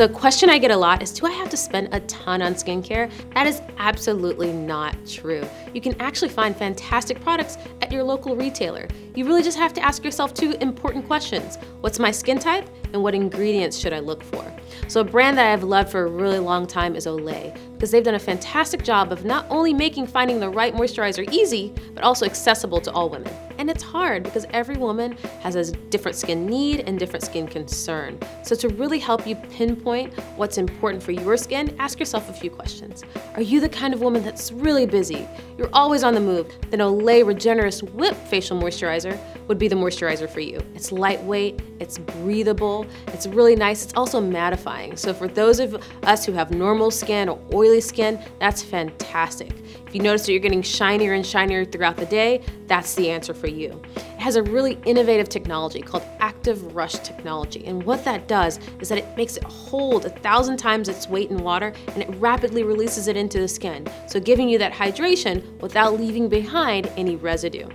So, a question I get a lot is Do I have to spend a ton on skincare? That is absolutely not true. You can actually find fantastic products your local retailer. You really just have to ask yourself two important questions What's my skin type? And what ingredients should I look for? So, a brand that I've loved for a really long time is Olay because they've done a fantastic job of not only making finding the right moisturizer easy, but also accessible to all women. And it's hard because every woman has a different skin need and different skin concern. So, to really help you pinpoint what's important for your skin, ask yourself a few questions. Are you the kind of woman that's really busy? You're always on the move? Then Olay Regenerist Whip Facial Moisturizer would be the moisturizer for you. It's lightweight, it's breathable, it's really nice, it's also mattifying. So, for those of us who have normal skin or oily skin, that's fantastic. If you notice that you're getting shinier and shinier throughout the day, that's the answer for you. It has a really innovative technology called Active Rush technology. And what that does is that it makes it hold a thousand times its weight in water and it rapidly releases it into the skin. So, giving you that hydration without leaving behind any residue.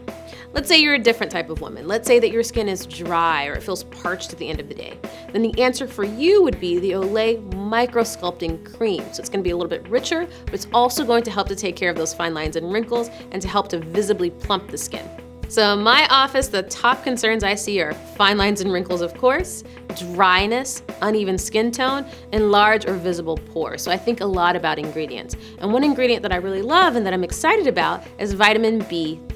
Let's say you're a different type of woman. Let's say that your skin is dry or it feels parched at the end of the day. Then the answer for you would be the Olay Micro Sculpting Cream. So it's going to be a little bit richer, but it's also going to help to take care of those fine lines and wrinkles and to help to visibly plump the skin. So, in my office, the top concerns I see are fine lines and wrinkles, of course, dryness, uneven skin tone, and large or visible pores. So, I think a lot about ingredients. And one ingredient that I really love and that I'm excited about is vitamin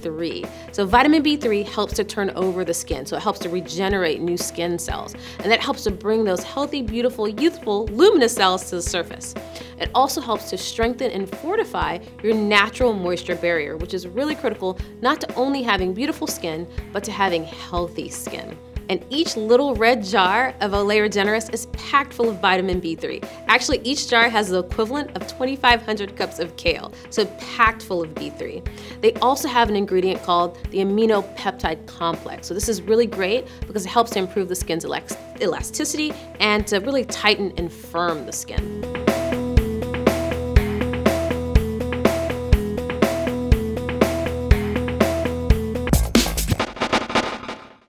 B3. So, vitamin B3 helps to turn over the skin, so it helps to regenerate new skin cells. And that helps to bring those healthy, beautiful, youthful, luminous cells to the surface. It also helps to strengthen and fortify your natural moisture barrier, which is really critical not to only having beautiful skin, but to having healthy skin. And each little red jar of Olay Regenerist is packed full of vitamin B3. Actually, each jar has the equivalent of 2,500 cups of kale, so packed full of B3. They also have an ingredient called the amino peptide complex. So, this is really great because it helps to improve the skin's elasticity and to really tighten and firm the skin.